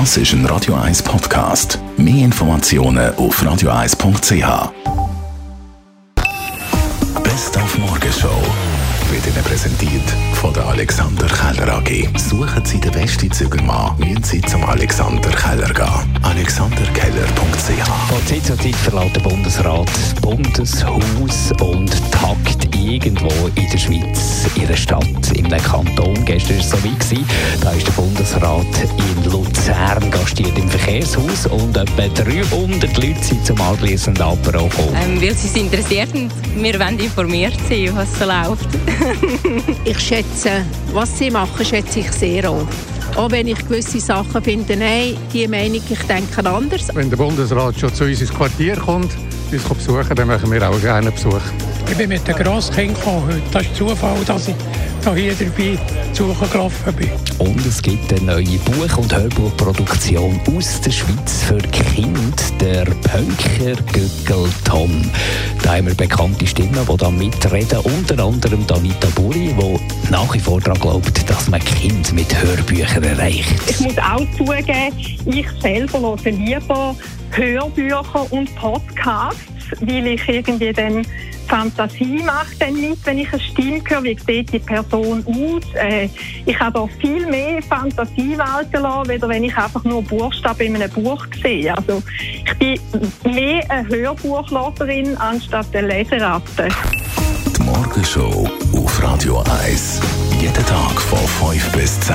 Das ist ein Radio 1 Podcast. Mehr Informationen auf radio1.ch. Best auf Morgenshow wird Ihnen präsentiert von der Alexander Keller AG. Suchen Sie den besten Zügelmann, müssen Sie zum Alexander Keller gehen. alexanderkeller.ch Von Zeit zu Zeit verlässt der Bundesrat das Bundeshaus und tagt irgendwo in der Schweiz, in einer Stadt, in einem Kanton. Gestern war es so weit. Da ist der Bundesrat in Luzern gastiert im Verkehrshaus und etwa 300 Leute sind zum anschliessenden Apero gekommen. Ähm, weil sie es interessiert und wir wollen informiert sein, was so läuft. ich schätze, was sie machen, schätze ich sehr auch. Auch wenn ich gewisse Sachen finde, nein, die Meinung, ich denke anders. Wenn der Bundesrat schon zu uns ins Quartier kommt, uns besuchen, dann machen wir auch gerne einen Besuch. Ich bin mit den Grosskindern gekommen heute. Das ist Zufall, dass ich hier dabei zugelaufen bin. Und es gibt eine neue Buch- und Hörbuchproduktion aus der Schweiz für Kinder, der Pönker Göckel Tom. Da haben wir bekannte Stimmen, die da mitreden, unter anderem Danita Buri, die nach wie vor daran glaubt, dass man Kind mit Hörbüchern erreicht. Ich muss auch zugeben, ich selber höre lieber Hörbücher und Podcasts, weil ich irgendwie dann Fantasie macht dann mit, wenn ich eine Stimme höre, wie sieht die Person aus. Äh, ich habe auch viel mehr Fantasie walten lassen, als wenn ich einfach nur Buchstaben in einem Buch sehe. Also ich bin mehr eine Hörbuchleserin anstatt eine Leseratte. Die Morgenshow auf Radio 1. Jeden Tag von 5 bis 10.